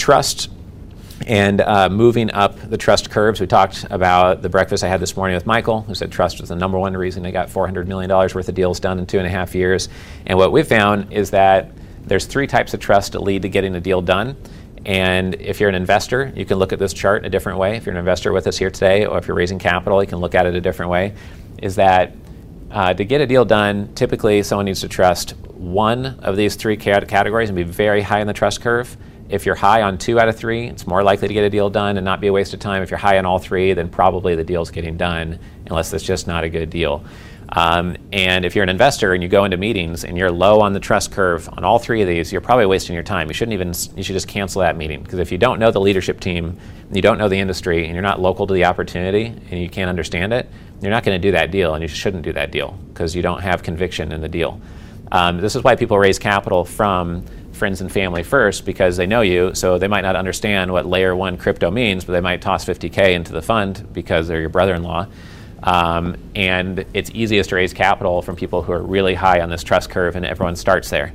trust and uh, moving up the trust curves. We talked about the breakfast I had this morning with Michael, who said trust was the number one reason they got $400 million worth of deals done in two and a half years. And what we've found is that there's three types of trust that lead to getting a deal done. And if you're an investor, you can look at this chart a different way. If you're an investor with us here today, or if you're raising capital, you can look at it a different way. Is that uh, to get a deal done, typically someone needs to trust one of these three categories and be very high in the trust curve. If you're high on two out of three, it's more likely to get a deal done and not be a waste of time. If you're high on all three, then probably the deal's getting done, unless it's just not a good deal. Um, and if you're an investor and you go into meetings and you're low on the trust curve on all three of these, you're probably wasting your time. You shouldn't even, you should just cancel that meeting. Because if you don't know the leadership team, you don't know the industry, and you're not local to the opportunity and you can't understand it, you're not going to do that deal and you shouldn't do that deal because you don't have conviction in the deal. Um, this is why people raise capital from friends and family first because they know you, so they might not understand what layer one crypto means, but they might toss 50K into the fund because they're your brother in law. Um, and it's easiest to raise capital from people who are really high on this trust curve, and everyone starts there.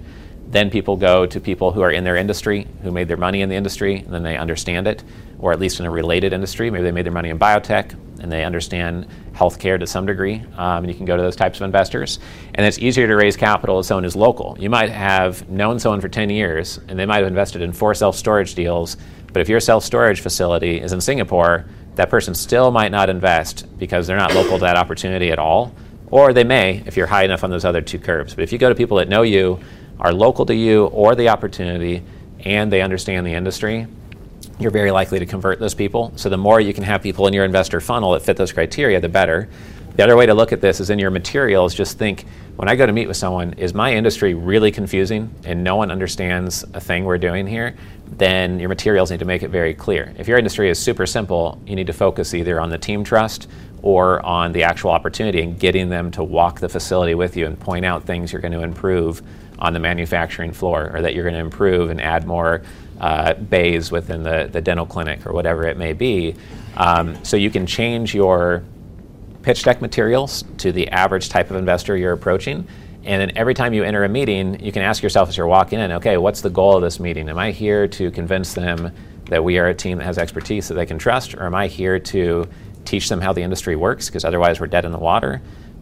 Then people go to people who are in their industry, who made their money in the industry, and then they understand it, or at least in a related industry. Maybe they made their money in biotech, and they understand healthcare to some degree. Um, and you can go to those types of investors. And it's easier to raise capital if someone is local. You might have known someone for 10 years, and they might have invested in four self storage deals. But if your self storage facility is in Singapore, that person still might not invest because they're not local to that opportunity at all. Or they may if you're high enough on those other two curves. But if you go to people that know you, are local to you or the opportunity, and they understand the industry, you're very likely to convert those people. So the more you can have people in your investor funnel that fit those criteria, the better. The other way to look at this is in your materials, just think when I go to meet with someone, is my industry really confusing and no one understands a thing we're doing here? Then your materials need to make it very clear. If your industry is super simple, you need to focus either on the team trust or on the actual opportunity and getting them to walk the facility with you and point out things you're going to improve on the manufacturing floor or that you're going to improve and add more uh, bays within the, the dental clinic or whatever it may be. Um, so you can change your pitch deck materials to the average type of investor you're approaching. And then every time you enter a meeting, you can ask yourself as you're walking in, okay, what's the goal of this meeting? Am I here to convince them that we are a team that has expertise that they can trust, or am I here to teach them how the industry works? Because otherwise, we're dead in the water.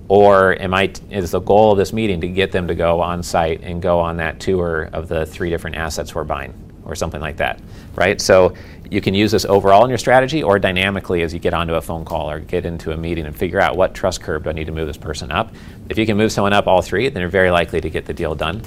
Or am I, is the goal of this meeting to get them to go on site and go on that tour of the three different assets we're buying? Or something like that, right? So you can use this overall in your strategy or dynamically as you get onto a phone call or get into a meeting and figure out what trust curve do I need to move this person up. If you can move someone up all three, then you're very likely to get the deal done.